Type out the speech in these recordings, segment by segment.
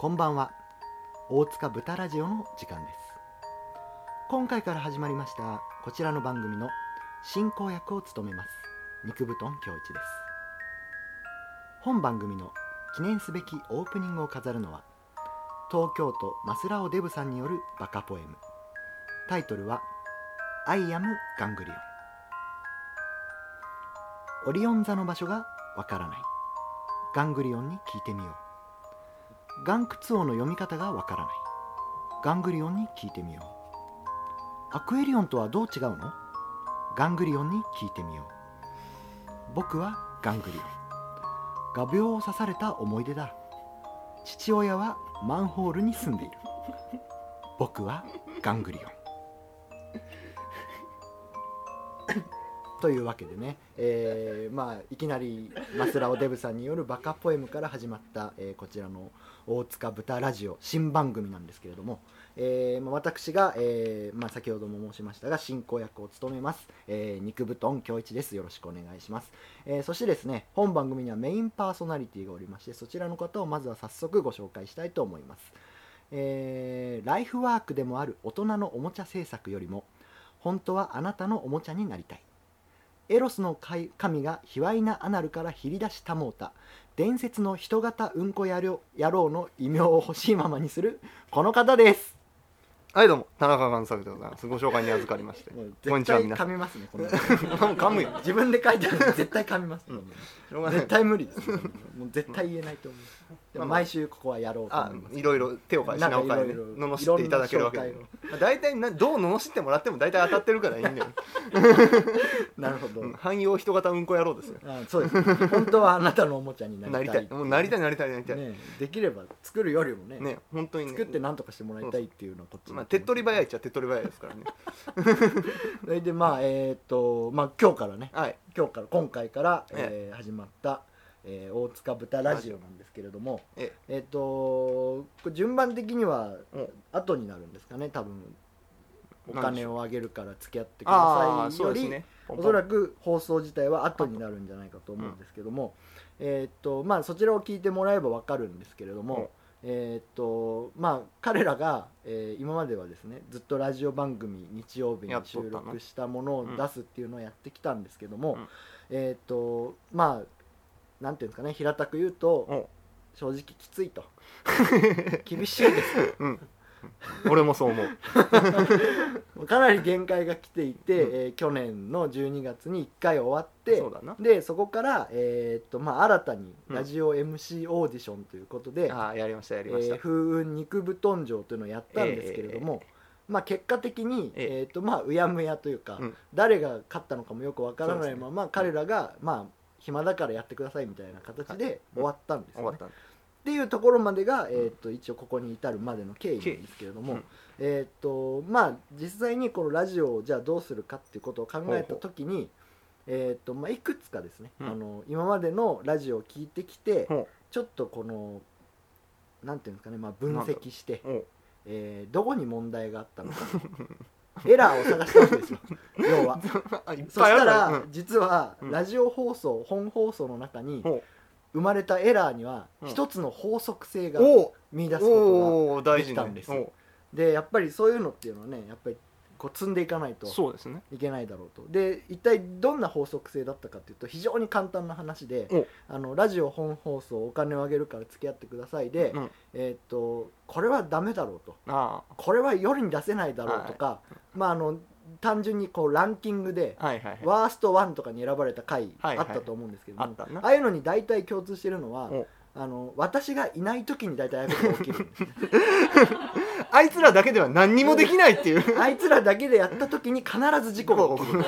こんばんは。大塚豚ラジオの時間です。今回から始まりましたこちらの番組の進行役を務めます肉布団京一です。本番組の記念すべきオープニングを飾るのは東京都マスラオデブさんによるバカポエム。タイトルは「 I am ガングリオン」オリオン座の場所がわからない。ガングリオンに聞いてみよう。ガンクツ王の読み方がわからない。ガングリオンに聞いてみよう。アクエリオンとはどう違うの？ガングリオンに聞いてみよう。僕はガングリオン。画鋲を刺された思い出だ。父親はマンホールに住んでいる。僕はガングリオン。というわけでね、えーまあ、いきなりマスラオデブさんによるバカポエムから始まった、えーこちらの大塚豚ラジオ新番組なんですけれども、えーまあ、私が、えーまあ、先ほども申しましたが進行役を務めます、えー肉布団京一です。よろしくお願いします、えーそしてですね本番組にはメインパーソナリティがおりましてそちらの方をまずは早速ご紹介したいと思います。えーライフワークでもある大人のおもちゃ制作よりも本当はあなたのおもちゃになりたい。エロスの神神が卑猥なアナルから切り出したもうた伝説の人型うんこ野郎の異名を欲しいままにするこの方です。はいどうも。田中贋作でございます。ご紹介に預かりまして。こんにちは皆さん。噛みますねこの 噛むよ。自分で書いてあるの絶対噛みます、うんしょうがない絶対無理です もう絶対言えないと思う。でも毎週ここはやろうとあ思います。いろいろ手を変え品を変えねなんかいろいろ。罵っていただけるわけで。いろんな紹介をまあ大体などう罵ってもらっても大体当たってるからいいん。だ よなるほど、うん汎用人型うんこ野郎ですよ。あそうです本当はあなたのおもちゃにななりりたいたい。もうなりたいなりたいなりたい。ねねできれば作るよりもね。本当にね。作って何とかしてもらいたいっていうのはこっちのまあ手っ取り早いっちゃ手っ取り早いですからね。それでまあえっ、とまあ今日からね。はい今日から今回から、ええ。ー始まった、えー大塚豚ラジオなんですけれどもええ。っ、とこれ順番的にはお後になるんですかね多分おなんでしょう。金をあげるから付き合ってくだああさいより、そうですねおそらく放送自体は後になるんじゃないかと思うんですけども、えっ、とまあそちらを聞いてもらえば分かるんですけれども、えっ、とまあ彼らが、えー今まではですねずっとラジオ番組日曜日に収録したものを出すっていうのをやってきたんですけども、うん。えっ、とまあなんていうんですかね平たく言うとお正直きついと。厳しいです。うん 俺もそう思う。かなり限界が来ていて、うん。えー去年の12月に1回終わってそでそこから、えーっとまあ、新たにうん。ラジオ MC オーディションということで「ああやりましたやりえました。ー風雲肉布団城」というのをやったんですけれども、まあ、結果的に、えとまあ、うやむやというか、うん。誰が勝ったのかもよくわからないまま、彼らが、まあ、暇だからやってくださいみたいな形で終わったんですよね。っていうところまでが、えー、と一応ここに至るまでの経緯なんですけれども、うん。えっ、とまあ実際にこのラジオをじゃあどうするかっていうことを考えた時にえっ、とまあいくつかですね、うん。あの今までのラジオを聞いてきてほちょっとこのなんていうんですかね、まあ、分析して、えーどこに問題があったのか。エラーを探したんですよ。要は。あ いっそしたぱいあるからら、実はうん。ラジオ放送本放送の中にほ生まれたエラーにはうん。一つの法則性がお見出すことおお大事ねできたんででやっぱりそういうのっていうのはねやっぱりこう積んでいかないとそうですね。いけないだろうと。で一体どんな法則性だったかっていうと非常に簡単な話であのラジオ本放送お金をあげるから付き合ってくださいで、うんえーっとこれはダメだろうと。あこれは夜に出せないだろうとか、まああの単純にこうランキングであはいはいはい。ワースト1とかに選ばれた回あはいはい。ったと思うんですけども、あったな。ああいうのに大体共通してるのはお。あの私がいない時に大体ああいうことが起きる。あいつらだけでは何にもできないっていう。あいつらだけでやった時に必ず事故が起きる。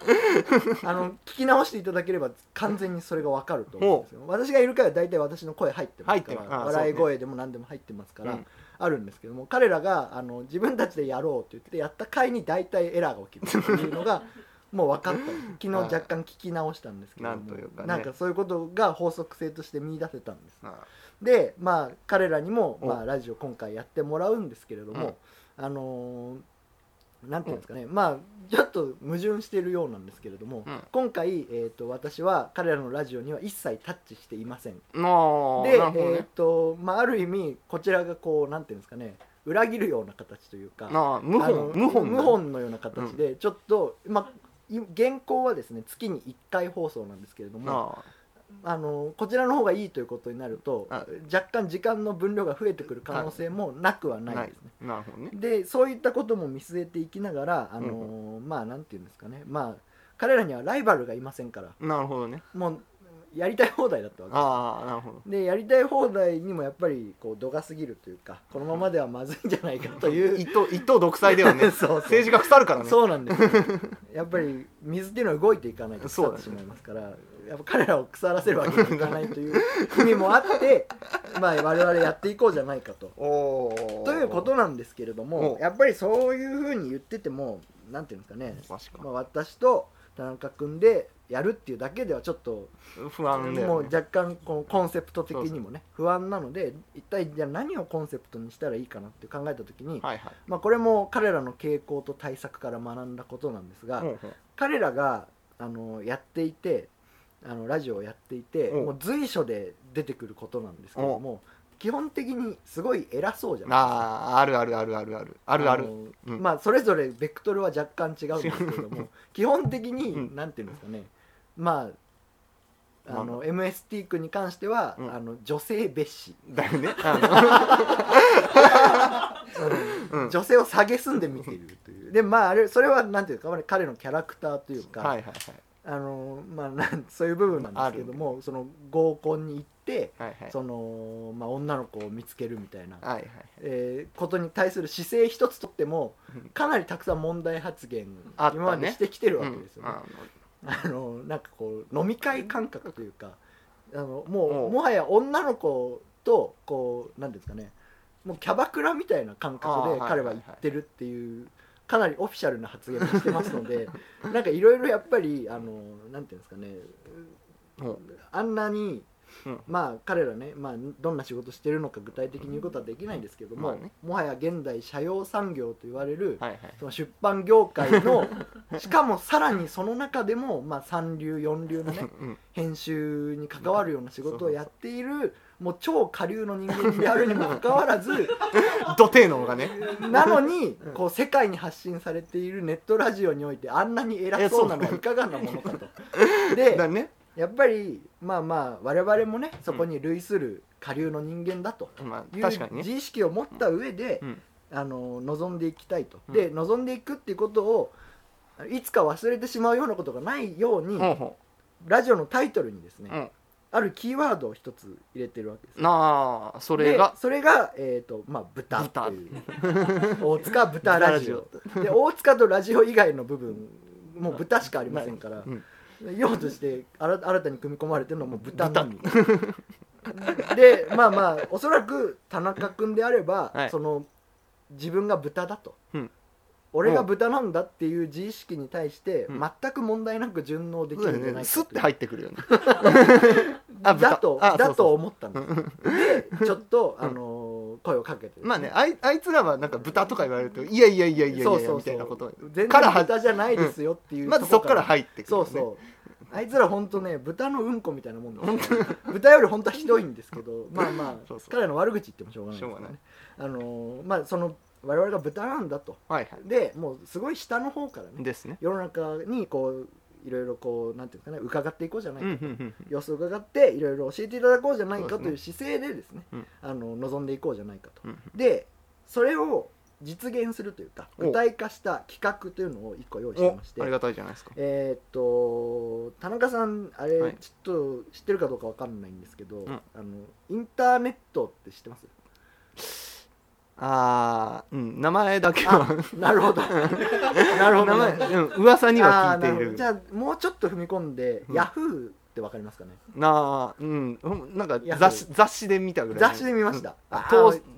あの聞き直していただければ完全にそれが分かると思うんですよ。私がいるから大体私の声入ってますから入ってます。あ笑い声でも何でも入ってますから、うんあるんですけども彼らがあの自分たちでやろうと言ってやった回に大体エラーが起きるっていうのが もう分かった。昨日若干聞き直したんですけどもなんかね。なんかそういうことが法則性として見出せたんです。あでまあ彼らにも、おまあ、ラジオ今回やってもらうんですけれども、あのーなんていうんですかね、まあちょっと矛盾しているようなんですけれども、うん。今回、えー、と私は彼らのラジオには一切タッチしていません。ああで、なるほどね。えーとまあ、ある意味こちらがこうなんていうんですかね裏切るような形というかああ無あの本無本無本のような形でちょっと、まあい現行はですね月に1回放送なんですけれどもああのこちらの方がいいということになるとあ若干時間の分量が増えてくる可能性もなくはあないですね。なるほどね。でそういったことも見据えていきながら、あのまあなんていうんですかね。まあ彼らにはライバルがいませんから。なるほどね。もうやりたい放題だったわけ。ああなるほど。でやりたい放題にもやっぱりこう度が過ぎるというかこのままではまずいんじゃないかという。一党一党独裁ではね。そう政治が腐るからね。そうなんですよ。やっぱり水っていうのは動いていかないと腐ってしまいますから、やっぱ彼らを腐らせるわけにはいかないという意味もあってまあ我々やっていこうじゃないかと。ということなんですけれどもおやっぱりそういうふうに言っててもなんていうんですかね、まあ、私と田中君でやるっていうだけではちょっと不安だもう若干このコンセプト的にもね不安なので一体じゃあ何をコンセプトにしたらいいかなって考えた時に、はいはい。まあ、これも彼らの傾向と対策から学んだことなんですが、ほうほう彼らがあのやっていてあのラジオをやっていておもう随所で出てくることなんですけれども基本的にすごい偉そうじゃないですか。あああるあるあるあるある。あるある。のうん。まあそれぞれベクトルは若干違うんですけれども 基本的に、うん。なんていうんですかねまああなの MST 君に関しては、うん。あの女性蔑視、だよね。うん。女性を蔑んで見ているという。でまああれそれはなんていうか彼のキャラクターというか、はいはいはい。あのまあなんそういう部分なんですけどもその合コンに行って、はいはい。そのまあ、女の子を見つけるみたいな、はいはいえーことに対する姿勢一つとってもうん。かなりたくさん問題発言あったね。今までしてきてるわけですよね。うん。あのなんかこう飲み会感覚というかあのもおううもはや女の子とこうなんていうんですかね。もうキャバクラみたいな感覚で彼は言ってるっていうかなりオフィシャルな発言をしてますので なんかいろいろやっぱりあのなんていうんですかね。うん。あんなに、うん。まあ彼らね、まあ、どんな仕事してるのか具体的に言うことはできないんですけども、まあね。もはや現代社用産業と言われる、はいはい。その出版業界の しかもさらにその中でも、まあ、三流四流のねうん編集に関わるような仕事をやっているもう超下流の人間であるにもかかわらず 土底能がね。なのにこう世界に発信されているネットラジオにおいてあんなに偉そうなのはいかがなものかと。でだねやっぱりまあまあ我々もねそこに類する下流の人間だとまあいう確かにね。自意識を持った上で、うん。あの望んでいきたいと、うん。で望んでいくっていうことをいつか忘れてしまうようなことがないように、ほうほラジオのタイトルにですね、ううん。あるキーワードを一つ入れてるわけです。なあそれが？でそれが、えーとまあ、豚豚。という。大塚豚ラジオ。で大塚とラジオ以外の部分もう豚しかありませんから、うん用として新新たに組み込まれてるのはもう豚のみでまあまあおそらく田中君であれば、はい。その自分が豚だと、うん。俺が豚なんだっていう自意識に対してうん。全く問題なく順応できるんじゃないかよね。スッて入ってくるよね。だとだと思ったんですでちょっと、あのー声をかけてですまあねあいあいつらはなんか豚とか言われるといやいやいやいやいやいやみたいなこと。全然豚じゃないですよっていうまずそっから入ってくるよね。そうそうあいつら本当ね豚のうんこみたいなもんなん。ですよ豚より本当はひどいんですけど まあまあ彼らの悪口言ってもしょうがないですからね。あのーまあその我々が豚なんだと。はいはい。でもうすごい下の方からねですね。世の中にこういろいろこうなんていうかね伺っていこうじゃないうんかと、うんうん。様子を伺っていろいろ教えていただこうじゃないかという姿勢でですねうんあの望んでいこうじゃないかと。うん。でそれを実現するというかお。具体化した企画というのを1個用意しておましてありがたいじゃないですか。えーっと田中さんあれ、はい。ちょっと知ってるかどうかわかんないんですけど、ん。あのインターネットって知ってます？ああうん名前だけあはなるほど。なるほど、名ね、前うん噂には聞いている。るほど。じゃあもうちょっと踏み込んで、うん。ヤフーってわかりますかね？なあうん。なんか雑誌雑誌で見たぐらい。雑誌で見ました。うん。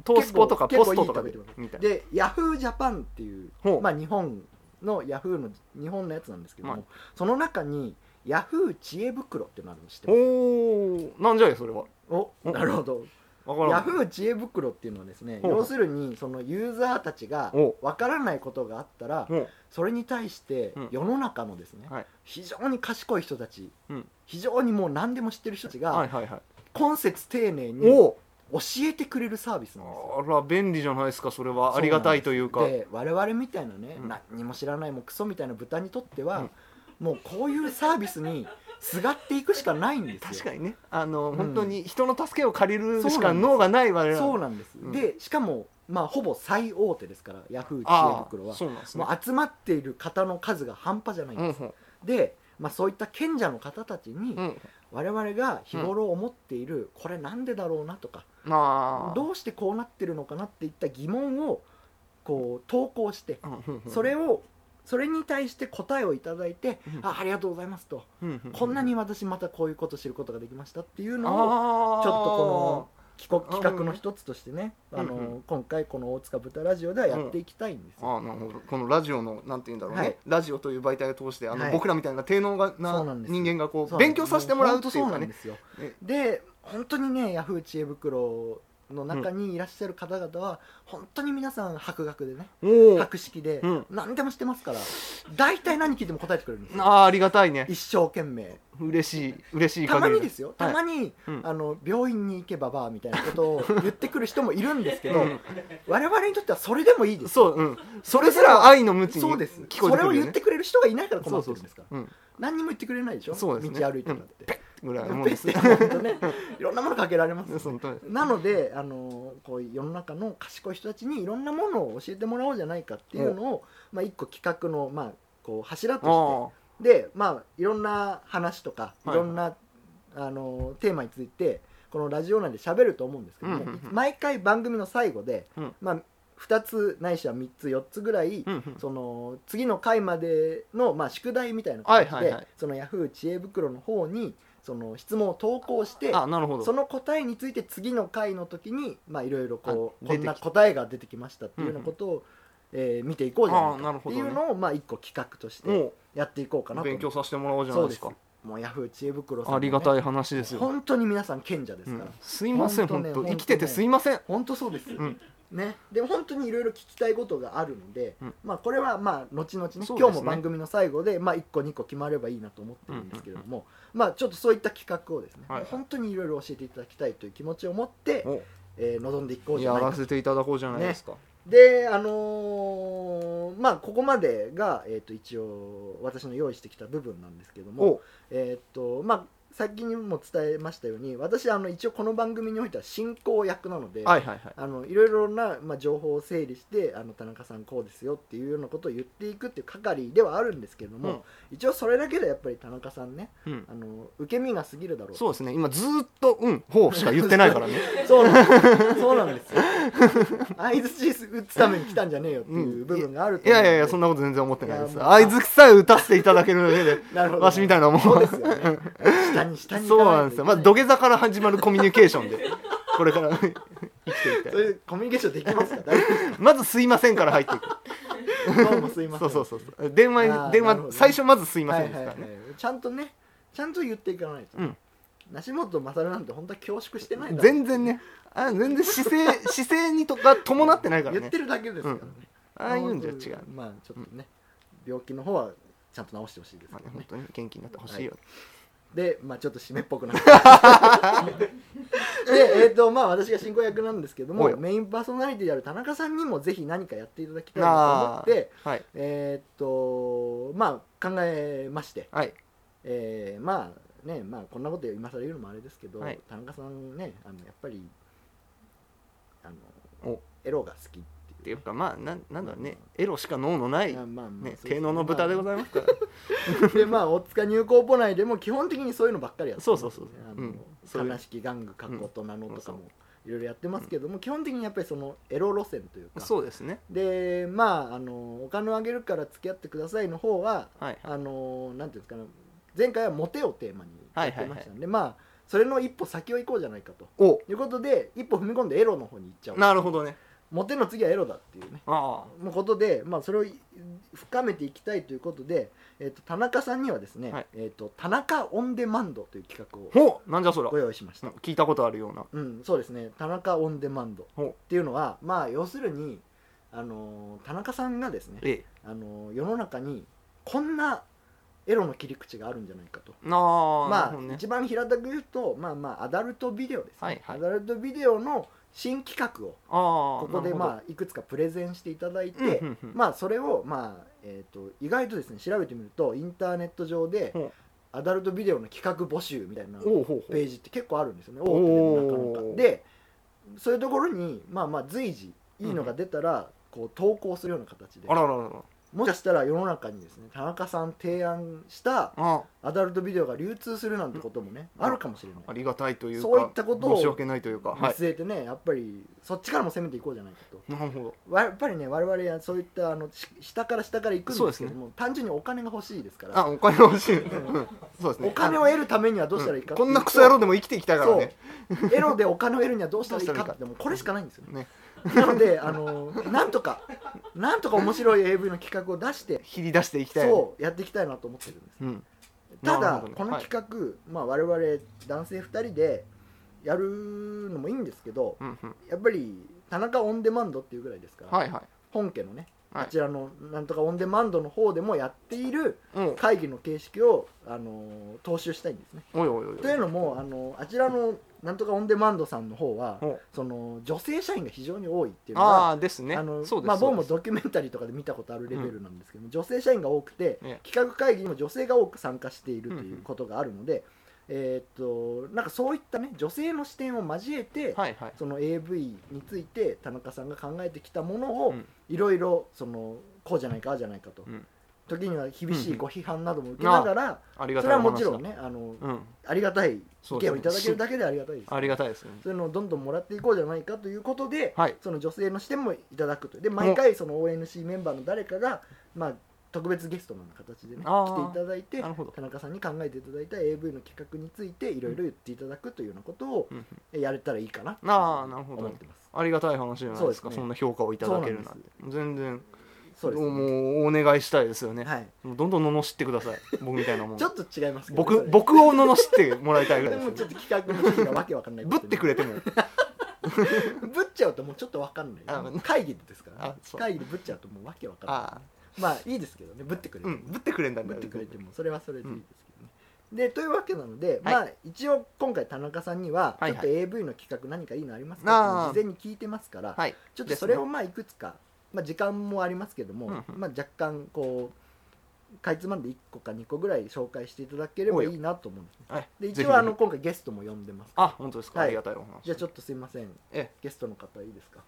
トースポとかポストとかででヤフージャパンっていうまあ日本のヤフーの日本のやつなんですけども、はい。その中にヤフー知恵袋っていうのがあるの知っておおなんじゃいそれは。おお。なるほど。ヤフー知恵袋っていうのはですね要するにそのユーザーたちがおわからないことがあったらもそれに対してうん。世の中のですね、はい非常に賢い人たち、うん。非常にもう何でも知ってる人たちうはいがはいはい。今節丁寧にお教えてくれるサービスなんですよ。あら便利じゃないですかそれは。ありがたいというか。で我々みたいなね、うん。何にも知らないもうクソみたいな豚にとっては、うん。もうこういうサービスにすがっていくしかないんですよ。確かにね。あの、うん。本当に人の助けを借りるしか脳がない我々そうなんです、うんでしかもまあほぼ最大手ですからヤフー知恵あ袋は。あそうなんですね。もう集まっている方の数が半端じゃないんです、うんうんで、まあ、そういった賢者の方たちにうん。我々が日頃思っている、これなんでだろうなとかまあどうしてこうなってるのかなっていった疑問をこう投稿してそれをそれに対して答えをいただいて、うん。あありがとうございますと、こんなに私またこういうことを知ることができましたっていうのをあちょっとこの企画企画の一つとしてね、うんあのうん今回この大塚豚ラジオではやっていきたいんですよ、ああなるほど。このラジオのなんて言うんだろうね、はい。ラジオという媒体を通してあの、はい僕らみたいな低能な人間がこそうう勉強させてもらうっていうもかね。で本当にねヤフー知恵袋の中にいらっしゃる方々は本当に皆さん博学でね博識でうん。何でも知ってますから大体何聞いても答えてくれるんですよ。ああありがたいね。一生懸命。嬉しい嬉しいたまにですよ。はい。たまに、うん。あの病院に行けばばあみたいなことを言ってくる人もいるんですけど、うん。我々にとってはそれでもいいですそううん。それすら愛の無知にそうです。聞こえてくるよ、ね、それを言ってくれる人がいないから困ってるんですから。うん何にも言ってくれないでしょ？そうですね。道歩いてたって、ぐらいのもんペですね。いろんなものかけられます 本当に。なのであのこういう世の中の賢い人たちにいろんなものを教えてもらおうじゃないかっていうのを、まあ、一個企画の、まあ、こう柱として。あでまあいろんな話とかい。はいろんな、あのテーマについてこのラジオ内で喋ると思うんですけども、うんうんうん。毎回番組の最後で、うん。まあ、2つないしは3つ4つぐらい、あうんうん。その次の回までの、まあ、宿題みたいな形で、はいはいはい。そのヤフー知恵袋の方にその質問を投稿してあなるほど。その答えについて次の回の時にまあいろいろこうあ出てきこんな答えが出てきましたっていうようなことを、えー見ていこうじゃないあなかるほどね。っていうのをまあ一個企画としてもやっていこうかなうと勉強させてもらおうじゃなそですいうです。かもうヤフー知恵袋さん、ね、ありがたい話ですよ、本当に皆さん賢者ですから、うん、すいませんほんとね本当。生きててすいません。本当そうです、うんね、でも本当にいろいろ聞きたいことがあるので、うん。まあ、これはまあ後々ねね。今日も番組の最後で、まあ、1個2個決まればいいなと思ってるんですけれども、まあ、ちょっとそういった企画をですね、はいはい。本当にいろいろ教えていただきたいという気持ちを持って、お。えー臨んでいこうじゃやないかと。らせていただこうじゃないですか、であのーまあここまでが、えー、と一応私の用意してきた部分なんですけどもお。えっ、とまあ先にも伝えましたように私あの一応この番組においては進行役なので、はいはいはい。あのいろいろな、まあ、情報を整理してあの田中さんこうですよっていうようなことを言っていくっていう係ではあるんですけれども、一応それだけでやっぱり田中さんねうん。うんあの受け身が過ぎるだろうそうですね。今ずーっと「うんほう」しか言ってないからね。そうなんです。そうなんですよ。相づち打つために来たんじゃねえよっていう部分があると思うので。いやいやいやそんなこと全然思ってないです。相づきさえ打たせていただけるだけで なるほど。わしみたいなもん。そうですよね 下に下にそうなんですよ。まあ土下下座から始まるコミュニケーションで これから。生きていきたいそういうコミュニケーションできますか？大丈 まず「すいません」から入っていく。どうもすいません。そうそうそうそう。電話電なるほどね。話最初まず「すいません」はいはいはい。ですからねちゃんとねちゃんと言っていかないと、うん。梨本勝なんて本当は恐縮してないんだ全然ね。あ全然姿勢 姿勢にとか伴ってないからね。言ってるだけですからね、ああいうんじゃ違う。まあちょっとね、病気の方はちゃんと治してほしいですけどね。まあね本当に元気になってほしいよでまあちょっと締めっぽくなって でえっ、とまあ私が進行役なんですけどもメインパーソナリティである田中さんにもぜひ何かやっていただきたいなと思ってはい。えっ、とまあ考えましてはい。えーまあねまあこんなこと今更言うのもあれですけど、はい。田中さんねあのやっぱりあお。のエロが好き。ってっていうかまあなんなんだろうね。エロしか脳のないまあまあまあねそうです低能の豚でございますから。まあ。でまあ大塚入校ポ内でも基本的にそういうのばっかりやってます、ね、そうそうそうあのうん。そういう悲しき玩具過去大人のとかそうもいろいろやってますけども、基本的にやっぱりそのエロ路線というか。そうですね。でまああのお金をあげるから付き合ってくださいの方ははいあのなんていうんですかね。前回はモテをテーマにやってましたんで、まあそれの一歩先を行こうじゃないかと。お。いうことで一歩踏み込んでエロの方に行っちゃおう。なるほどねモテの次はエロだっていうね。あもうことで、まあ、それをい深めていきたいということで、えー、と田中さんにはですね、はい。えー、と田中オンデマンドという企画をあほうなんじゃそらご用意しました、聞いたことあるような。うん、そうですね。田中オンデマンドっていうのはまあ要するに、あのー田中さんがですね、ええ。あのー世の中にこんなエロの切り口があるんじゃないかと。ああまあ、なるほどね。一番平たく言うとまあまあアダルトビデオですね、はいはい。アダルトビデオの新企画をここでまあいくつかプレゼンしていただいて、まあそれをまあえー、と意外とですね調べてみるとインターネット上でアダルトビデオの企画募集みたいなページって結構あるんですよね大手でもなかなか。でそういうところにまあまあ随時いいのが出たらこう投稿するような形でもしかしたら世の中にですね田中さん提案したあ。アダルトビデオが流通するなんてこともねうん。あるかもしれない。ありがたいというかそういったことを申し訳ないというか見はい。据えてねやっぱりそっちからも攻めていこうじゃないかと。なるほど。わやっぱりね我々はそういったあのし下から下から行くんですけども、単純にお金が欲しいですから。あお金欲しい、うん、そうですね。お金を得るためにはどうしたらいいかっていう。とこんなクソ野郎でも生きていきたいからね。エロでお金を得るにはどうしたらいいかってもうこれしかないんですよね。ね なのであのなんとかなんとか面白い AV の企画を出して切り出していきたい。そうやっていきたいなと思ってるんです。うん。ただね。この企画、まあ、我々男性2人でやるのもいいんですけどうんうん。やっぱり田中オンデマンドっていうぐらいですから、はいはい。本家のねはい。こちらのなんとかオンデマンドの方でもやっているうん。会議の形式を、あの踏襲したいんですね。おいおいおい。というのもあのあちらのなんとかオンデマンドさんの方はおその女性社員が非常に多いっていうのあがあですね。あのまあ、僕もドキュメンタリーとかで見たことあるレベルなんですけども、女性社員が多くて、ね。企画会議にも女性が多く参加しているということがあるので、えーっとなんかそういったね女性の視点を交えて、はいはい。その AV について田中さんが考えてきたものをうん。いろいろそのこうじゃないかああじゃないかと、うん時には厳しうんいご批判なども受けながら、それはもちろんねあの、うん。ありがたい意見をいただけるだけでありがたいですありがたいですね。そういうのをどんどんもらっていこうじゃないかということで、はい。その女性の視点もいただくと。で毎回その ONC メンバーの誰かが、まあ、特別ゲストのような形でね来ていただいて田中さんに考えていただいた AV の企画についていろいろ言っていただくというようなことをやれたらいいかなと思ってます。ありがたい話じゃないですか。そんな評価をいただけるなんて。全然そうですね。もうお願いしたいですよね。はい。もうどんどん罵ってください。僕みたいなもん。ちょっと違いますけどね、僕僕を罵ってもらいたいぐでらいでもちょっと企画の趣旨がわけわかんないぶってくれても。ぶっちゃうともうちょっとわかんない。あ会議ですから、ね。あ、そう。会議でぶっちゃうともうわけわかんない。あまあいいですけどね。ぶってくれてうんぶってくれんだんだぶってくれても。それはそれでいいですけどね、でというわけなので、はい。まあ一応今回田中さんにははいはい。ちょっと AV の企画何かいいのありますあかーっていうのを事前に聞いてますから、はい。ちょっとそれをまあいくつか、まあ、時間もありますけども、うんうん。まあ、若干こうかいつまんで1個か2個ぐらい紹介していただければいいなと思うんです。ねはい。で一応あの今回ゲストも呼んでますあ本当ですか、はい。ありがたいお話。じゃあちょっとすいませんえゲストの方いいですか？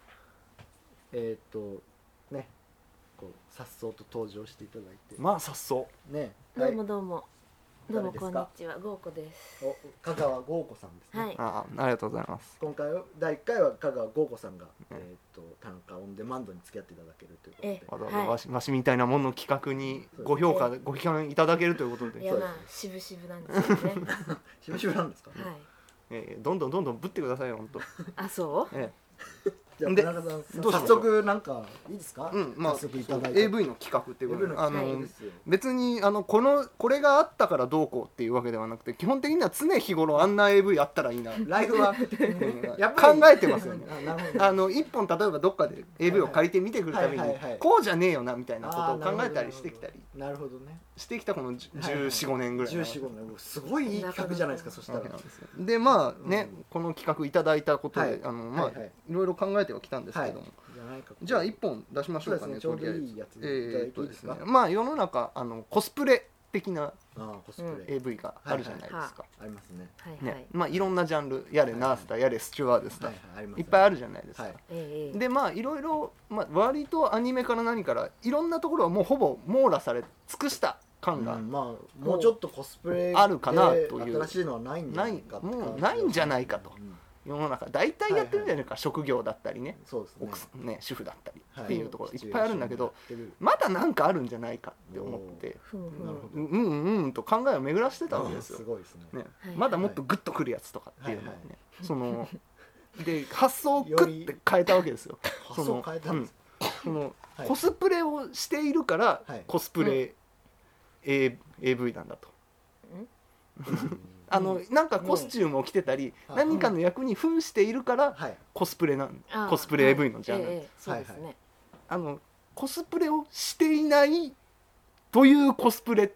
えーっとねこうさっそうと登場していただいて。まあ早速ねどうもどうも、どうもこんにちは、ゴーコです。お香川豪子さんですね、はい、ああありがとうございます。今回は第1回は香川豪子さんが、うん。えーっと田中オンデマンドに付き合っていただけるということで。えわし,、わしみたいなものの企画にご評価、ご批判いただけるということで、いや、まあ、渋々なんですよね。しぶしぶなんですか？ね、はい。えーどんどんどんどんぶってくださいよ本当あ、そう？えじゃあで早速なんかいいですか、えうんまあ早速いただいて AV の企画っていうことで。あの、別にあのこのこれがあったからどうこうっていうわけではなくて基本的には常日頃あんな AV あったらいいな。ライフワーク。うん。やっ考えてますよね。あの一本例えばどっかで AV を借りて見てくるたびにこうじゃねえよなみたいなことを考えたりしてきたり。なるほどね。してきたこのじはいはい。1415年ぐらいの。14、15年。すごいいい企画じゃないですかそしたら。ですよでまあね、うん。この企画いただいたことで、はい。あのまあ、いろいろ考えてはきたんですけども、はい。じゃないか。じゃあ一本出しましょうかねとりあえず。ちょうどいいやついただいえーっていいでか？とですすね。まあ世の中あのコスプレ的なああコスプレ、AV があるじゃないですか、ありますね。はい、はい。ね。まあいろんなジャンルやれはいナースだやれスチュワーデスだ、はいっぱいあるじゃないですか、でまあい。ろいろ、まあ、割とアニメから何からいろんなところはもうほぼ網羅され尽くした感がうんまあもうちょっとコスプレあるかなという。新しいのはないんじゃないかもうないんじゃないかと。うん世の中大体やってるんじゃないか、職業だったりね。そうですね。奥さんね主婦だったり。はっていうところいっぱいあるんだけど、まだなんかあるんじゃないかって思って。うん。うんうんと考えを巡らしてたわけるですよ。す、ごいですね。ね。はい。まだもっとグッとくるやつとかっていうのはね、はいはい。そので発想をグッて変えたわけですよ。発想変えたんです。その、はい。コスプレをしているから、はい。コスプレ、A AV なんだと。うんあのなんかコスチュームを着てたり、うん。何かの役に扮しているからはい。コスプレなんコスプレ AV のジャンル、えそうですね、あのコスプレをしていないというコスプレ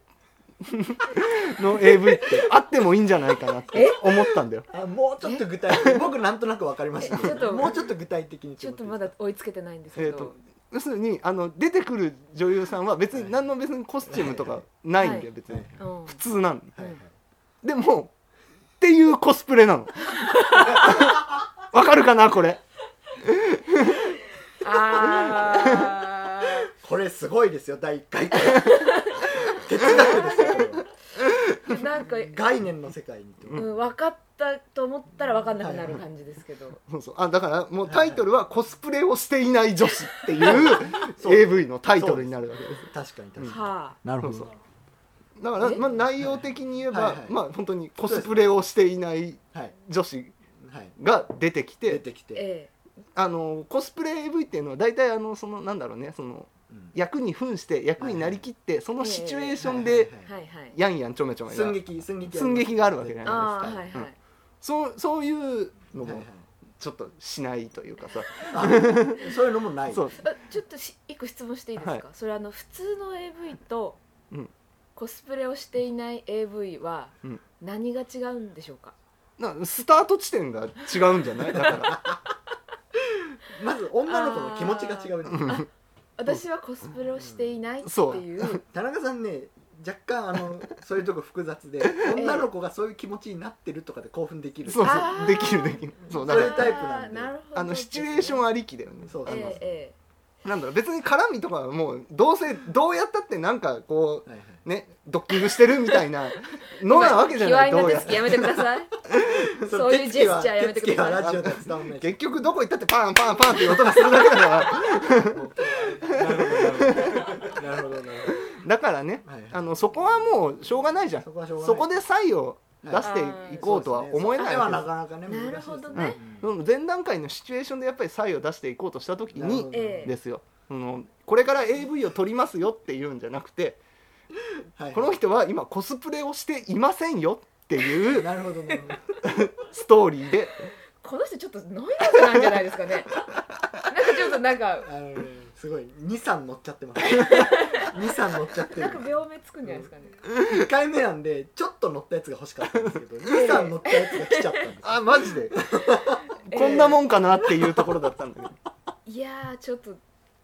の AV ってあってもいいんじゃないかなって思ったんだよ。あもうちょっと具体的に。僕なんとなくわかりました。え？ちょっともうちょっと具体的にちょっとまだ追いつけてないんですえー、けど、と要するにあの出てくる女優さんは別に何の別にコスチュームとかないんだよはい。別に。うん。普通なのはいはいでもっていうコスプレなの。わかるかなこれ。あこれすごいですよ第1回から哲学ですよこれ。はーなんか、概念の世界にうん、分かったと思ったら分かんなくなる感じですけど、そうそう。あだからもうタイトルは「コスプレをしていない女子」っていう AV のタイトルになるわけです。確かに確かに、はなるほどそうだから、え？まあ、内容的に言えば、はいはいまあ本当にコスプレをしていないはい。女子はい。が出てきてあ出てきて、えあのコスプレ AV っていうのは大体あのそのなんだろうねそのうん。役に扮して役になりきって、そのシチュエーションはいでえはいはい。やんやんちょめちょめが。寸劇寸劇寸劇があるわけじゃないですか。はいはい、そうそういうのもはいはい。ちょっとしないというかさ、あそういうのもない。そう。あちょっとし一個質問していいですか、はい。それあの普通の AV とうんコスプレをしていない AV はうん。何が違うんでしょうか、なスタート地点が違うんじゃない？だから。まず女の子の気持ちが違ううん。私はコスプレをしていないってそう。いう 田中さんね若干あのそういうとこ複雑で 女の子がそういう気持ちになってるとかで興奮できる。そうあー。そうできるできる。そうだから。そういうタイプなんであーなるほど。あのシチュエーションありきだよね。そうあのええなんだろう別に絡みとかはもうどうせどうやったってなんかこはいはい。うねドッキングしてるみたいなのなわけじゃない。卑 猥どうや手つきやめてください。そういうジェスチャーやめてください。手つきはラジオでは伝わんない結局どこ行ったってパンパンパンっていう音がするだけだから。なるほどなるほど。なるほどだからねはいはい。あのそこはもうしょうがないじゃん。そこはしょうがない。そこで差異を出していこうとは思えない。そうですね。なかなかねなるほどね。その前段階のシチュエーションでやっぱり差異を出していこうとした時にですよ。そのこれから AV を撮りますよっていうんじゃなくてはい。この人は今コスプレをしていませんよっていう ストーリーで。この人ちょっとノイローゼなんじゃないですかね。なんかちょっとなんかあのねすごい。23乗っちゃってます。23乗っちゃってる。なんか病名つくんじゃないですかね。1回目なんでちょっと乗ったやつが欲しかったんですけど23乗ったやつが来ちゃったんですあマジで？えこんなもんかなっていうところだったんだけど。いやーちょっと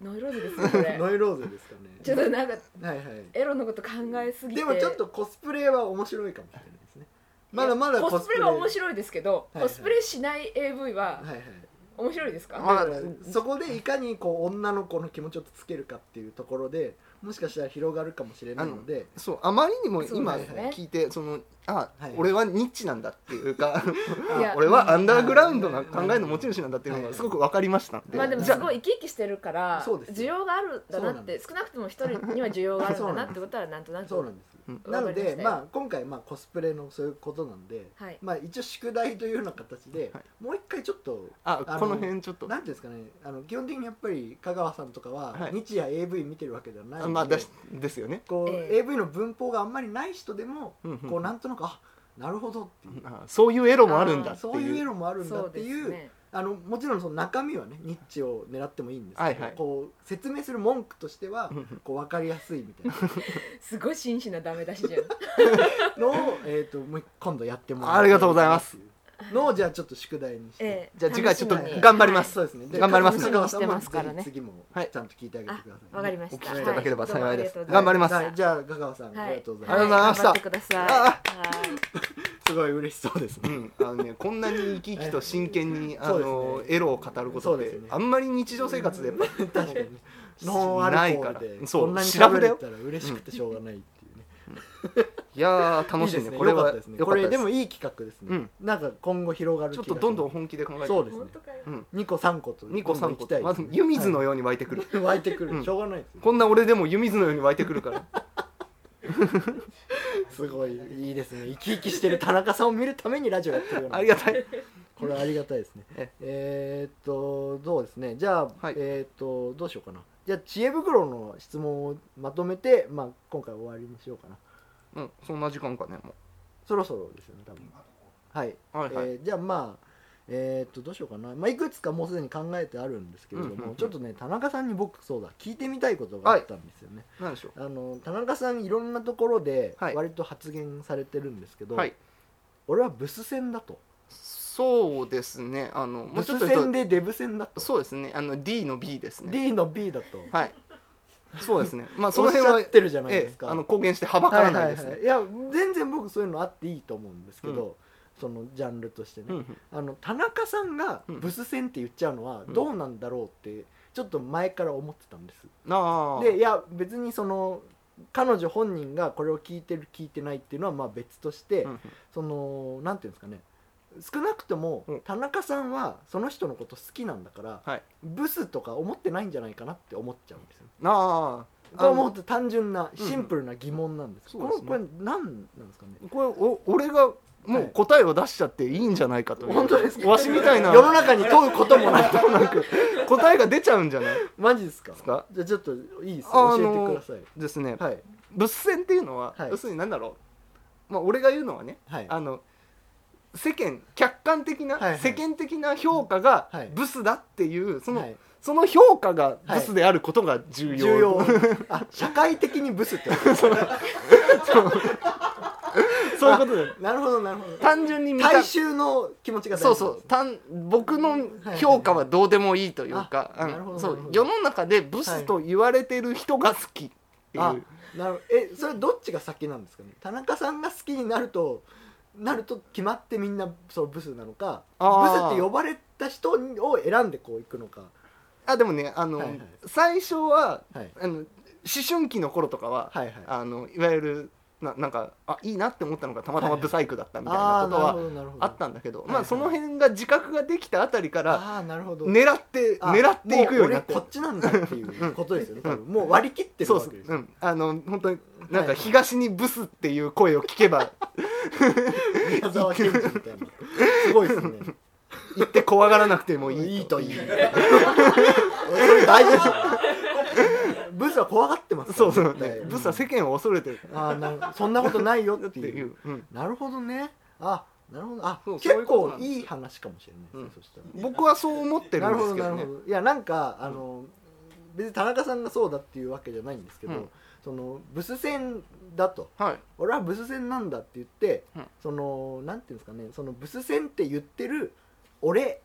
ノイローゼですねこれ。ノイローゼですかね。ちょっとなんかはいはい。エロのこと考えすぎて。でもちょっとコスプレは面白いかもしれないですねまだまだコスプレは面白いですけど、はいはいコスプレしない AV ははいはい面白いですか、まあそこでいかにこう女の子の気持ちをつけるかっていうところでもしかしたら広がるかもしれないのでそうあまりにも今聞いてそのあ、はい。俺はニッチなんだっていうか 俺はアンダーグラウンドな考えの持ち主なんだっていうのがすごく分かりましたんで、まあでもすごい生き生きしてるからそうです需要があるんだなって少なくとも一人には需要があるんだなってことはなんとなくそうなんです。うんなのでまあ今回まあコスプレのそういうことなんではい。まあ一応宿題というような形ではい。もう一回ちょっとあこの辺ちょっと。なんていうんですかねあの基本的にやっぱり香川さんとかははい。日夜 AV 見てるわけではないので、あまあだしですよね、こう、ええ。AV の文法があんまりない人でもうんうんこうなんとなくあなるほどっていう。あそういうエロもあるんだってそういうエいうロもあるんだっていうですねあのもちろんその中身はねニッチを狙ってもいいんですけど、はいはい。こう説明する文句としてはこう分かりやすいみたいな。すごい真摯なダメ出しじゃん。のを、えー、ともう今度やってもらありがとうございますのをじゃあちょっと宿題にして、ええじゃあ次回ちょっと楽しみに。頑張ります。そうですね。で頑張ります香川さんもしてますからね。次もはいちゃんと聞いてあげてください、あわかりました。お聞きいただければ幸いです。はい。頑張ります。はい。じゃあ香川さん、はい。ありがとうございありがとうございました。頑張ってください。あはい。すごい嬉しそうですね。うん、あのねこんなに生き生きと真剣にあそうの、ですね。エロを語ることって、そうですね。あんまり日常生活でやっぱ 確かに。ノンアルコールないからで。そう。こんなに喋れたら嬉しくてしょうがないっていいやー楽しいね。これはこれでもいい企画ですね、うん。なんか今後広がるちょっとどんどん本気で考えてそうですね。うん、2個3個と2個3個行きたいまず湯水のように湧いてくる、はい。湧いてくる、うん。しょうがないですよこんな俺でも湯水のように湧いてくるから。すごいいいですね。生き生きしてる田中さんを見るためにラジオやってるような。ありがたい。これはありがたいですね。え。えーっとどうですね。じゃあ、はい。えーっとどうしようかなじゃあ知恵袋の質問をまとめて、まあ、今回終わりにしようかな。うんそんな時間かねもそろそろですよね多分。はい、うはいはい、えーじゃあまあえーっとどうしようかな、まあ、いくつかもうすでに考えてあるんですけれども、うんうんうん。ちょっとね田中さんに僕そうだ聞いてみたいことがあったんですよね、なんでしょあの田中さんいろんなところではい。割と発言されてるんですけど、うはい。俺はブス戦だとそうですね。あのもブスうちょっと言うと戦でデブ戦だと、そうですね。あの D の B ですね。D の B だと、はい。そうですね。まあそおっしの辺はゃってるじゃないですか、ええあの公言してはばからないですね、はいはいはい、いや全然僕そういうのあっていいと思うんですけど、そのジャンルとしてね、うんうん。あの田中さんがうん。ブス戦って言っちゃうのはうん。どうなんだろうってちょっと前から思ってたんです、ああ。でいや別にその彼女本人がこれを聞いてる聞いてないっていうのはまあ別として、うんうん。そのなんていうんですかね少なくともうん。田中さんはその人のこと好きなんだから、はい。ブスとか思ってないんじゃないかなって思っちゃうんですよ。ああこれはもっと単純なうん。シンプルな疑問なんです、そうですね。これこれ何なんですかね？これお俺がもう答えを出しちゃっていいんじゃないかという、本当ですか？わしみたいな。世の中に問うこともないなんか答えが出ちゃうんじゃない？マジですか？か？じゃあちょっといいです。教えてください。ですね。はい。物戦っていうのは、はい。要するに何だろう？まあ俺が言うのはねはい。あの世間客観的な、はいはい。世間的な評価がはい。ブスだっていうその、はい。その評価がブスであることが重要、重要。あ社会的にブスって そういうことでなるほどなるほど。単純に大衆の気持ちがそうそう。単僕の評価はどうでもいいというか、世の中でブスと言われてる人が好きっていう、あなるえそれどっちが先なんですかね？田中さんが好きになるとなると決まってみんなそうブスなのかブスって呼ばれた人を選んでこういくのか。あでもねあの、はいはい。最初ははい。あの思春期の頃とかは、はいはい。あのいわゆるななんかあいいなって思ったのがたまたまブサイクだったみたいなことはあったんだけど、はいまあその辺が自覚ができたあたりから狙ってあ狙っていくようになって。こっちなんだっていうことですよね、うん もう割り切ってるそうそう、わけですよ、うん、あの本当になんかはい東にブスっていう声を聞けば。宮沢賢治みたいな。すごいですね。言って怖がらなくてもいいいいといい 大事ですよブスは怖がってますそうそう、ブスは世間を恐れてるああなそんなことないよっってていいう。う、うん、なるほどね。あなるほど。あ結構いい話かもしれない僕はそう思ってるなんですけどね。なるほどいやなんかあの別に田中さんがそうだっていうわけじゃないんですけど、うん。そのブス戦だと。はい。俺はブス戦なんだって言って、うん。そのなんていうんですかね。そのブス戦って言ってる俺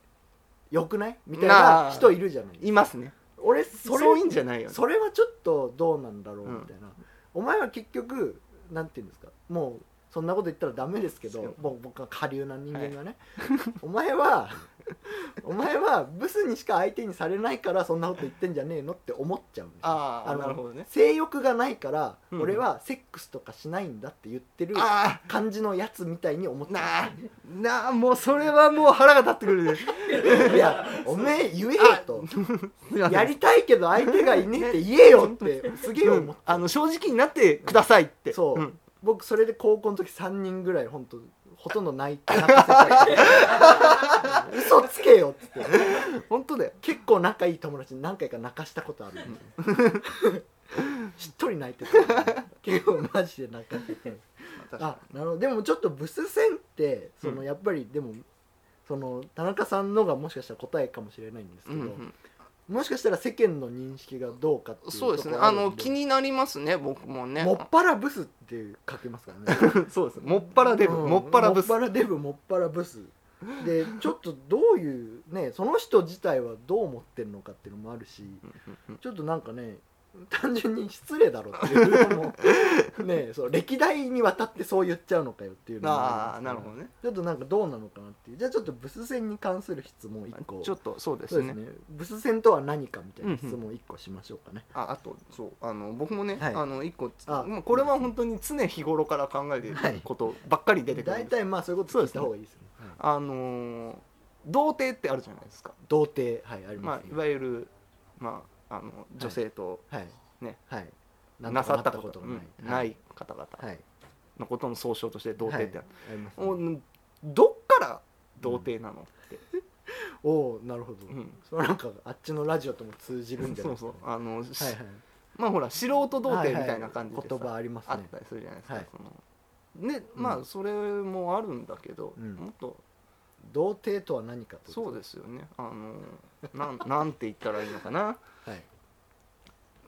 よくない？みたいな人いるじゃないですか。いますね俺それそういうんじゃないよね。それはちょっとどうなんだろううんみたいな、お前は結局なんていうんですか。もうそんなこと言ったらダメですけど僕は下流な人間がね、お前は お前はブスにしか相手にされないからそんなこと言ってんじゃねえのって思っちゃうんああのなるほどね。性欲がないから、うん。俺はセックスとかしないんだって言ってるあ感じのやつみたいに思っちゃあなあもうそれはもう腹が立ってくるね。う いやおめえ言えよと。やりたいけど相手がいねえって言えよってすげえうん思って、あの正直になってくださいって。そう、ん僕それで高校の時3人ぐらい本当ほとんど泣いて泣かせちゃって嘘つけよっつって。本当だよ。結構仲いい友達に何回か泣かしたことある。んで一人泣いてた。結構マジで泣かせて。あなるほど。でもちょっとブス戦ってそのうん。やっぱりでもその田中さんのがもしかしたら答えかもしれないんですけど、うんうんもしかしたら世間の認識がどうかっていうそうですね。あの気になりますね僕もね。もっぱらブスって書けますからね。そうですもっぱらデブ、うん。もっぱらブス。もっぱらデブもっぱらブス。で ちょっとどういうねその人自体はどう思ってるのかっていうのもあるしちょっとなんかね単純に失礼だろっていうのもね そう歴代にわたってそう言っちゃうのかよっていうのもああなるほどね。ちょっとなんかどうなのかなっていう。じゃあちょっとブス戦に関する質問1個。ちょっとそうですね。ね。ブス戦とは何かみたいな質問1個しましょうかね、ああとそう。あの僕もね、はい。あの一個あまあこれは本当に常日頃から考えているはいことばっかり出てくるん大です、体まあそういうこと聞いた方がいいですよね。はい。あのー童貞ってあるじゃないですか、童貞はいありまあ、ますねいわゆる、まあ、あの女性とはい。ね。はい。なさったことなんとかない。方々はい。のことの総称として童貞ってある、ありますね。おん。どっから童貞なの？って、おおなるほど、うん。それはなんかあっちのラジオとも通じるんじゃな。いそうそう。あの、しはいはい。まあほら素人童貞みたいな感じで言葉ありますね。あったりするじゃないですか、はい。そのでまあそれもあるんだけど、うん。もっと。童貞とは何かとそうですよね。あのなんなんて言ったらいいのかな。はい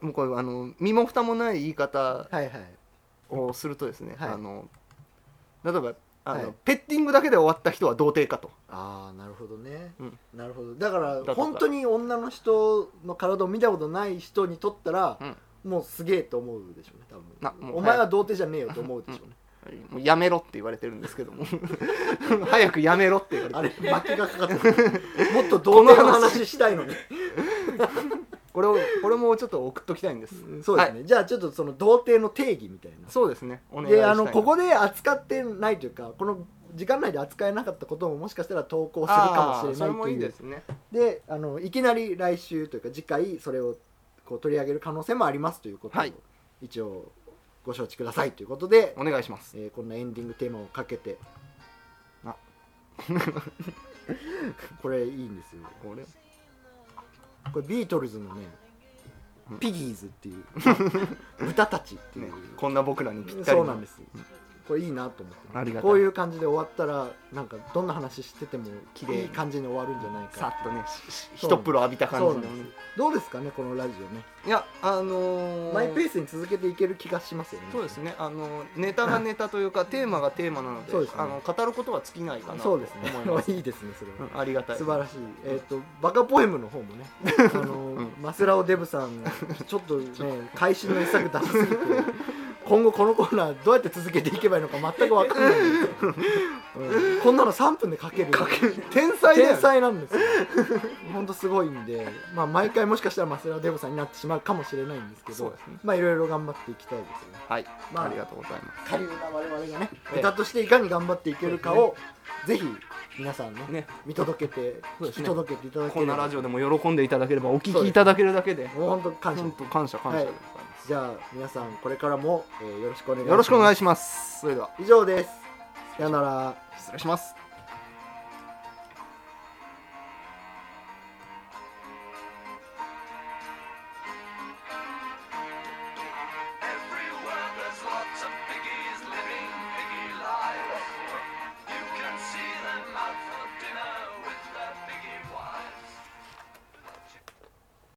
もうこれあの身も蓋もない言い方はいはい。をするとですね、はい。あの例えばあの、はい。ペッティングだけで終わった人は童貞かと。ああなるほどね、うん。なるほど。だからとか。本当に女の人の体を見たことない人にとったら、もうすげえと思うでしょうね多分。なもうお前は童貞じゃねえよと思うでしょうね、もうやめろって言われてるんですけども。早くやめろって言われてあれ巻きがかかってる。もっと童貞の話したいのに これをこれもちょっと送っときたいんです、そうですね、じゃあちょっとその童貞の定義みたいな。そうですね。お願いしたい。あのここで扱ってないというかこの時間内で扱えなかったことももしかしたら投稿するかもしれないあーそれもいいうですね。であのいきなり来週というか次回それをこう取り上げる可能性もありますということを、はい。一応ご承知くださいということで、お願いします。えーこんなエンディングテーマをかけて。あ これいいんですよ。これこれビートルズのねうん。ピギーズっていう。豚たちっていう、ねこんな僕らにぴったりの。そうなんですこれいいなと思って。ありがたい。こういう感じで終わったらなんかどんな話してても綺麗にいい感じに終わるんじゃないさかっとねししそう。一プロ浴びた感じのそうなんですどうですかねこのラジオね。いやあのーマイペースに続けていける気がしますよね。そうですね。あのネタがネタというか テーマがテーマなのでそうですね。あの語ることは尽きないかなと思いそうですね。ます。いいですねそれは。うんありがたい。素晴らしい、えっとバカポエムの方もね あの、ん。マスラオデブさんがちょっとね 会心の一作出しすぎて今後このコーナーどうやって続けていけばいいのか全く分かんない。んですよ、うん。こんなの3分で書ける天才天才なんですよ。本当すごいんで、まあ、毎回もしかしたらマスラオデブさんになってしまうかもしれないんですけどまあいろいろ頑張っていきたいですよね。はい、まあありがとうございます。下流な我々がねええ。ネタとしていかに頑張っていけるかをぜひ皆さんねね。見届けてね。聞き届けていただけこれば。んなラジオでも喜んでいただければお聞きいただけるだけで。本当感謝。感謝感謝。でござい。まじゃあ皆さんこれからも、えーよろしくお願いしす、ます。よろしくお願いします。それでは。以上です。さよなら。失礼します